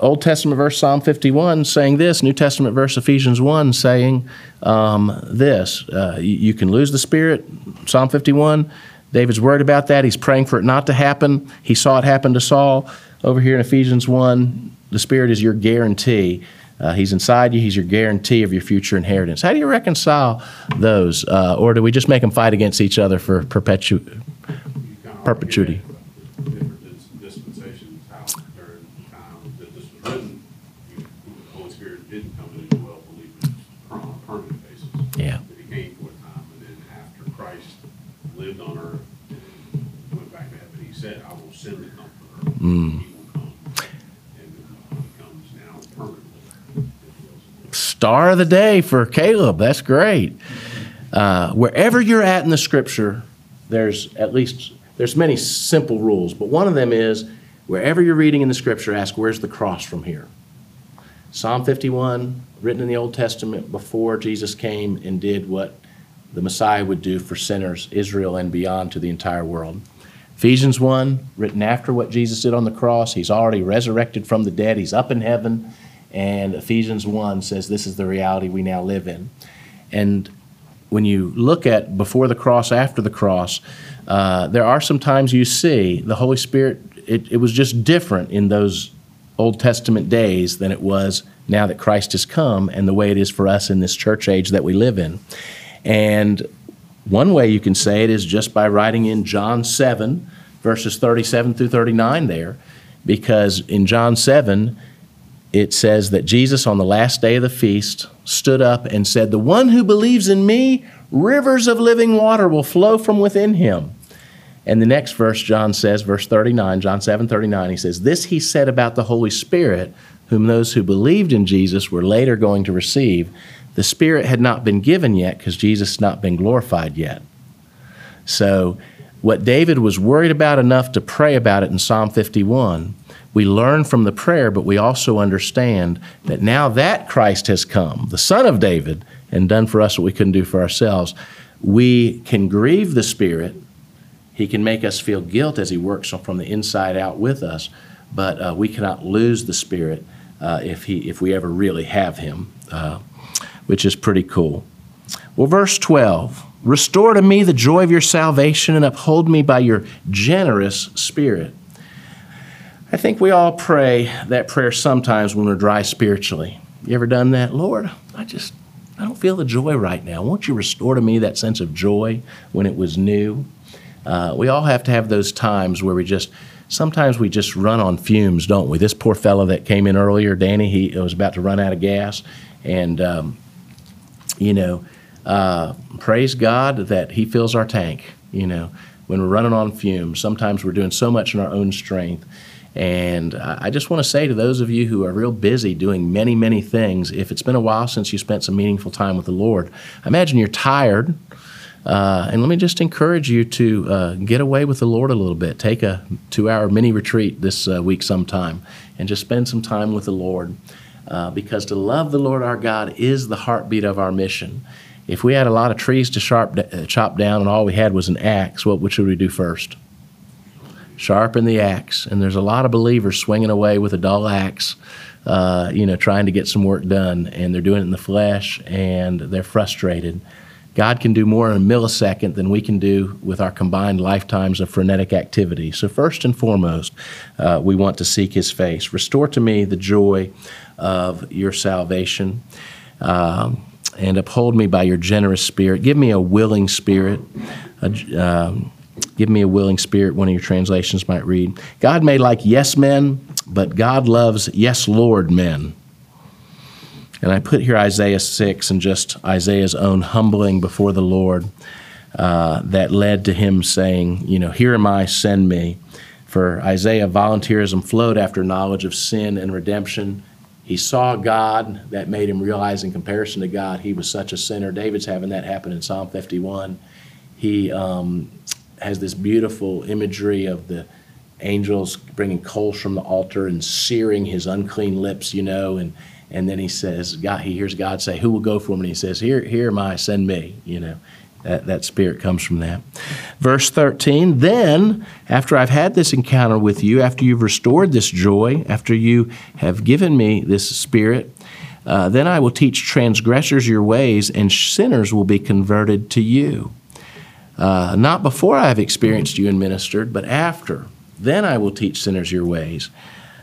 Old Testament verse Psalm 51 saying this, New Testament verse Ephesians 1 saying um, this. Uh, you, can lose the Spirit, Psalm 51. David's worried about that. He's praying for it not to happen. He saw it happen to Saul. Over here in Ephesians 1, the Spirit is your guarantee. Uh, he's inside you. He's your guarantee of your future inheritance. How do you reconcile those? Uh, or do we just make them fight against each other for perpetu- perpetuity? Mm. Star of the day for Caleb. That's great. Uh, wherever you're at in the scripture, there's at least there's many simple rules, but one of them is wherever you're reading in the scripture, ask where's the cross from here. Psalm 51, written in the Old Testament before Jesus came and did what the Messiah would do for sinners, Israel, and beyond to the entire world. Ephesians 1, written after what Jesus did on the cross. He's already resurrected from the dead, he's up in heaven. And Ephesians 1 says this is the reality we now live in. And when you look at before the cross, after the cross, uh, there are some times you see the Holy Spirit, it, it was just different in those Old Testament days than it was now that Christ has come and the way it is for us in this church age that we live in. And One way you can say it is just by writing in John 7, verses 37 through 39 there, because in John 7, it says that Jesus, on the last day of the feast, stood up and said, The one who believes in me, rivers of living water will flow from within him. And the next verse, John says, verse 39, John 7 39, he says, This he said about the Holy Spirit, whom those who believed in Jesus were later going to receive. The Spirit had not been given yet because Jesus had not been glorified yet. So, what David was worried about enough to pray about it in Psalm 51, we learn from the prayer, but we also understand that now that Christ has come, the Son of David, and done for us what we couldn't do for ourselves, we can grieve the Spirit. He can make us feel guilt as He works from the inside out with us, but uh, we cannot lose the Spirit uh, if, he, if we ever really have Him, uh, which is pretty cool. Well, verse 12 Restore to me the joy of your salvation and uphold me by your generous Spirit. I think we all pray that prayer sometimes when we're dry spiritually. You ever done that? Lord, I just, I don't feel the joy right now. Won't you restore to me that sense of joy when it was new? Uh, we all have to have those times where we just, sometimes we just run on fumes, don't we? This poor fellow that came in earlier, Danny, he was about to run out of gas. And, um, you know, uh, praise God that he fills our tank, you know, when we're running on fumes. Sometimes we're doing so much in our own strength and I just want to say to those of you who are real busy doing many, many things, if it's been a while since you spent some meaningful time with the Lord, I imagine you're tired. Uh, and let me just encourage you to uh, get away with the Lord a little bit. Take a two hour mini retreat this uh, week sometime and just spend some time with the Lord. Uh, because to love the Lord our God is the heartbeat of our mission. If we had a lot of trees to sharp, uh, chop down and all we had was an axe, what, what should we do first? sharpen the axe. And there's a lot of believers swinging away with a dull axe, uh, you know, trying to get some work done, and they're doing it in the flesh, and they're frustrated. God can do more in a millisecond than we can do with our combined lifetimes of frenetic activity. So, first and foremost, uh, we want to seek His face. Restore to me the joy of your salvation. Um, and uphold me by your generous spirit. Give me a willing spirit. um, Give me a willing spirit, one of your translations might read. God may like yes men, but God loves yes Lord men. And I put here Isaiah 6 and just Isaiah's own humbling before the Lord uh, that led to him saying, You know, here am I, send me. For Isaiah, volunteerism flowed after knowledge of sin and redemption. He saw God, that made him realize, in comparison to God, he was such a sinner. David's having that happen in Psalm 51. He um, has this beautiful imagery of the angels bringing coals from the altar and searing his unclean lips, you know, and and then he says, God, he hears God say, "Who will go for him?" And he says, "Here, here am I. Send me." You know, that that spirit comes from that. Verse thirteen. Then, after I've had this encounter with you, after you've restored this joy, after you have given me this spirit. Uh, then I will teach transgressors your ways, and sinners will be converted to you. Uh, not before I have experienced you and ministered, but after. Then I will teach sinners your ways.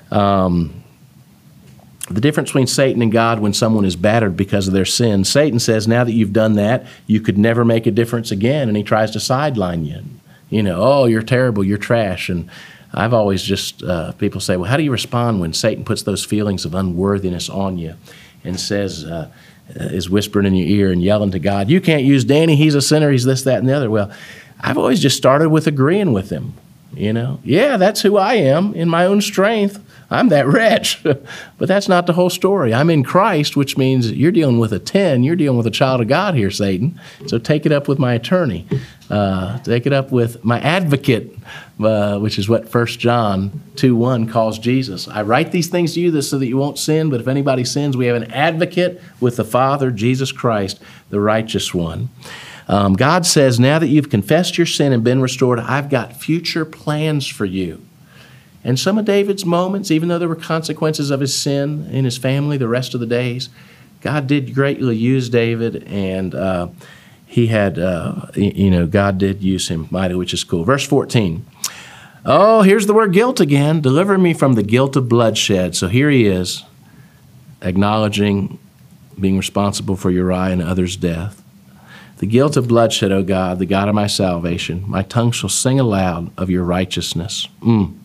Um, the difference between Satan and God when someone is battered because of their sin. Satan says, now that you've done that, you could never make a difference again, and he tries to sideline you. You know, oh, you're terrible, you're trash. And I've always just, uh, people say, well, how do you respond when Satan puts those feelings of unworthiness on you and says, uh, uh, is whispering in your ear and yelling to God, You can't use Danny, he's a sinner, he's this, that, and the other. Well, I've always just started with agreeing with him. You know, yeah, that's who I am in my own strength. I'm that wretch. (laughs) but that's not the whole story. I'm in Christ, which means you're dealing with a 10. You're dealing with a child of God here, Satan. So take it up with my attorney. Uh, take it up with my advocate, uh, which is what 1 John 2 1 calls Jesus. I write these things to you this so that you won't sin, but if anybody sins, we have an advocate with the Father, Jesus Christ, the righteous one. Um, God says, now that you've confessed your sin and been restored, I've got future plans for you. And some of David's moments, even though there were consequences of his sin in his family the rest of the days, God did greatly use David, and uh, he had, uh, you know, God did use him mighty, which is cool. Verse 14. Oh, here's the word guilt again. Deliver me from the guilt of bloodshed. So here he is, acknowledging being responsible for Uriah and others' death. the guilt of bloodshed, O God, the God of my salvation. My tongue shall sing aloud of your righteousness. Mm.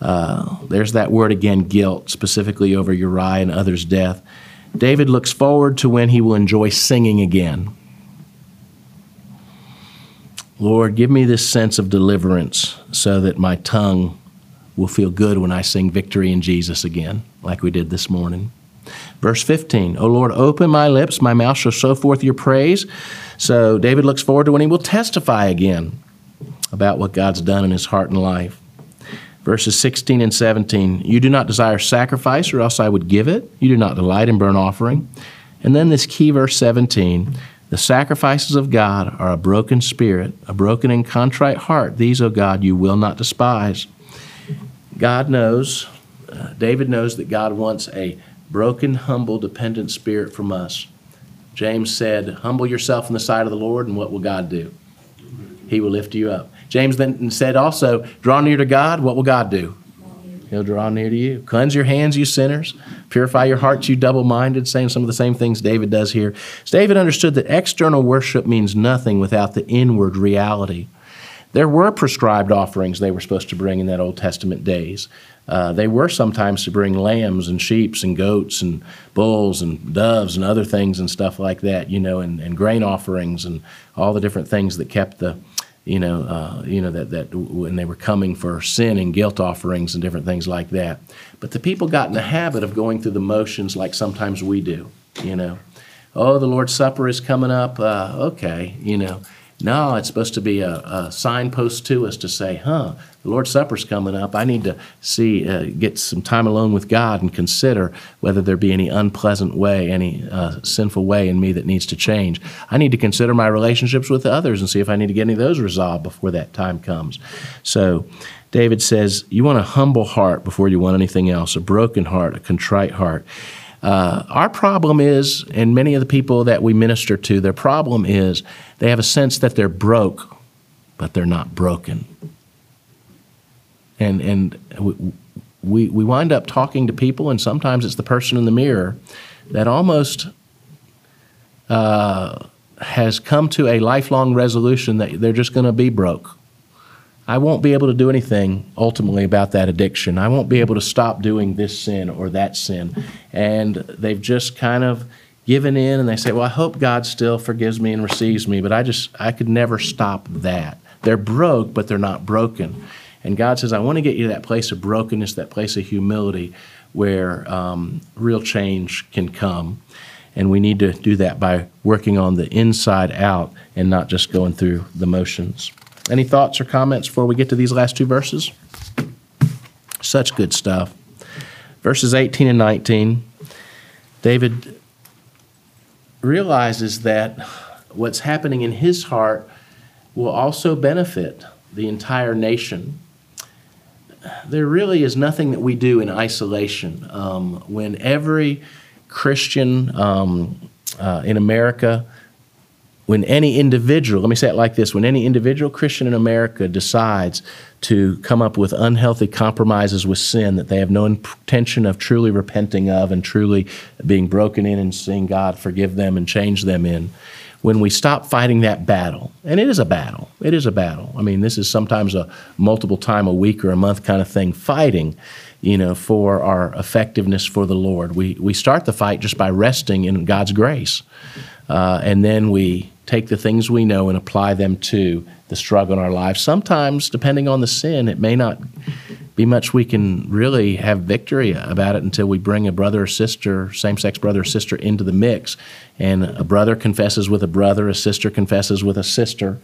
Uh, there's that word again, guilt, specifically over Uriah and others' death. David looks forward to when he will enjoy singing again. Lord, give me this sense of deliverance so that my tongue will feel good when I sing victory in Jesus again, like we did this morning. Verse 15, O Lord, open my lips, my mouth shall show forth your praise. So David looks forward to when he will testify again about what God's done in his heart and life. Verses 16 and 17, You do not desire sacrifice, or else I would give it. You do not delight in burnt offering. And then this key verse 17, the sacrifices of God are a broken spirit, a broken and contrite heart. These, O God, you will not despise. God knows, uh, David knows that God wants a broken, humble, dependent spirit from us. James said, Humble yourself in the sight of the Lord, and what will God do? He will lift you up. James then said also, Draw near to God, what will God do? He'll draw near to you. Cleanse your hands, you sinners. Purify your hearts, you double minded, saying some of the same things David does here. So David understood that external worship means nothing without the inward reality. There were prescribed offerings they were supposed to bring in that Old Testament days. Uh, they were sometimes to bring lambs and sheep and goats and bulls and doves and other things and stuff like that, you know, and, and grain offerings and all the different things that kept the, you know, uh, you know that that when they were coming for sin and guilt offerings and different things like that. But the people got in the habit of going through the motions like sometimes we do, you know. Oh, the Lord's Supper is coming up. Uh, okay, you know. No, it's supposed to be a, a, signpost to us to say, huh, the Lord's Supper's coming up. I need to see, uh, get some time alone with God and consider whether there be any unpleasant way, any uh, sinful way in me that needs to change. I need to consider my relationships with others and see if I need to get any of those resolved before that time comes. So, David says, You want a humble heart before you want anything else, a broken heart, a contrite heart. Uh, our problem is, and many of the people that we minister to, their problem is they have a sense that they're broke, but they're not broken. And, and we, we wind up talking to people, and sometimes it's the person in the mirror that almost uh, has come to a lifelong resolution that they're just going to be broke. I won't be able to do anything ultimately about that addiction. I won't be able to stop doing this sin or that sin. And they've just kind of given in and they say, Well, I hope God still forgives me and receives me, but I just, I could never stop that. They're broke, but they're not broken. And God says, I want to get you to that place of brokenness, that place of humility where um, real change can come. And we need to do that by working on the inside out and not just going through the motions. Any thoughts or comments before we get to these last two verses? Such good stuff. Verses 18 and 19, David realizes that what's happening in his heart will also benefit the entire nation. There really is nothing that we do in isolation. Um, when every Christian um, uh, in America when any individual, let me say it like this when any individual Christian in America decides to come up with unhealthy compromises with sin that they have no intention of truly repenting of and truly being broken in and seeing God forgive them and change them in, when we stop fighting that battle, and it is a battle, it is a battle. I mean, this is sometimes a multiple time a week or a month kind of thing, fighting you know, for our effectiveness for the Lord. We, we start the fight just by resting in God's grace. Uh, and then we take the things we know and apply them to the struggle in our lives. Sometimes, depending on the sin, it may not be much we can really have victory about it until we bring a brother or sister, same sex brother or sister, into the mix. And a brother confesses with a brother, a sister confesses with a sister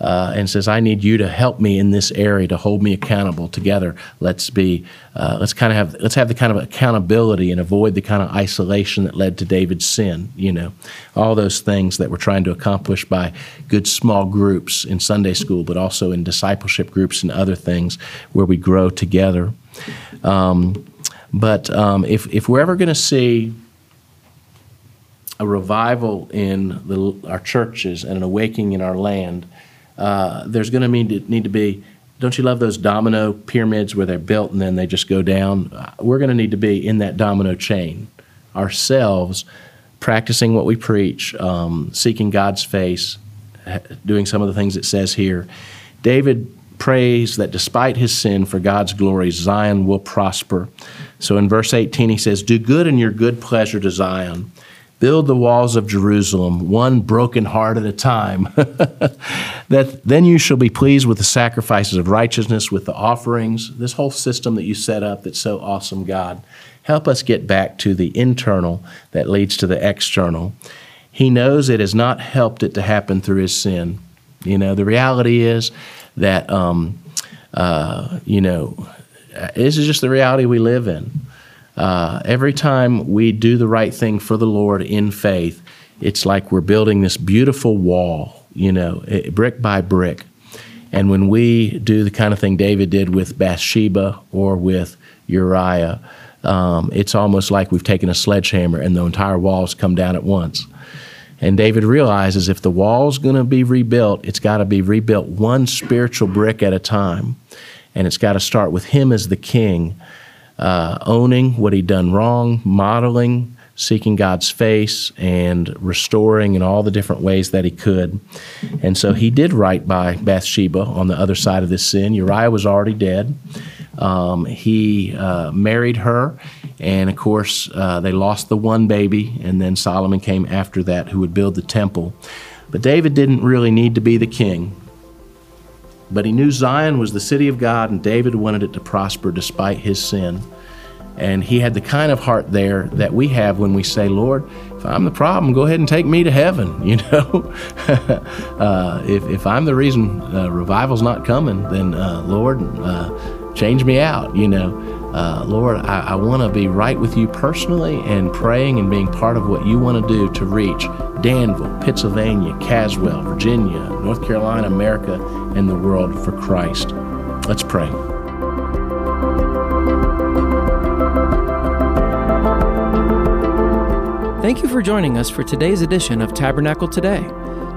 uh, and says, "I need you to help me in this area to hold me accountable. Together, let's be, uh, let's kind of have, let's have the kind of accountability and avoid the kind of isolation that led to David's sin. You know, all those things that we're trying to accomplish by good small groups in Sunday school, but also in discipleship groups and other things where we grow together. Um, but um, if if we're ever going to see a revival in the, our churches and an awakening in our land, uh, there's going to need need to be. Don't you love those domino pyramids where they're built and then they just go down? Uh, we're going to need to be in that domino chain ourselves practicing what we preach, um, seeking God's face, doing some of the things it says here. David prays that despite his sin, for God's glory, Zion will prosper. So in verse 18, he says, Do good in your good pleasure to Zion. Build the walls of Jerusalem, one broken heart at a time. (laughs) that then you shall be pleased with the sacrifices of righteousness, with the offerings, this whole system that you set up that's so awesome, God. Help us get back to the internal that leads to the external. He knows it has not helped it to happen through his sin. You know, the reality is that, um, uh, you know, this is just the reality we live in. Uh, every time we do the right thing for the Lord in faith, it's like we're building this beautiful wall, you know, brick by brick. And when we do the kind of thing David did with Bathsheba or with Uriah, um, it's almost like we've taken a sledgehammer and the entire walls come down at once. And David realizes if the wall's going to be rebuilt, it's got to be rebuilt one spiritual brick at a time. And it's got to start with him as the king, uh, owning what he'd done wrong, modeling, seeking God's face, and restoring in all the different ways that he could. And so he did right by Bathsheba on the other side of this sin. Uriah was already dead. Um, he uh, married her, and of course, uh, they lost the one baby, and then Solomon came after that who would build the temple. But David didn't really need to be the king. But he knew Zion was the city of God, and David wanted it to prosper despite his sin. And he had the kind of heart there that we have when we say, Lord, if I'm the problem, go ahead and take me to heaven. (laughs) You know, (laughs) uh, if, if I'm the reason uh, revival's not coming, then uh, Lord, uh, change me out, you know. Uh, Lord, I, I want to be right with you personally and praying and being part of what you want to do to reach Danville, Pittsylvania, Caswell, Virginia, North Carolina, America, and the world for Christ. Let's pray. Thank you for joining us for today's edition of Tabernacle Today.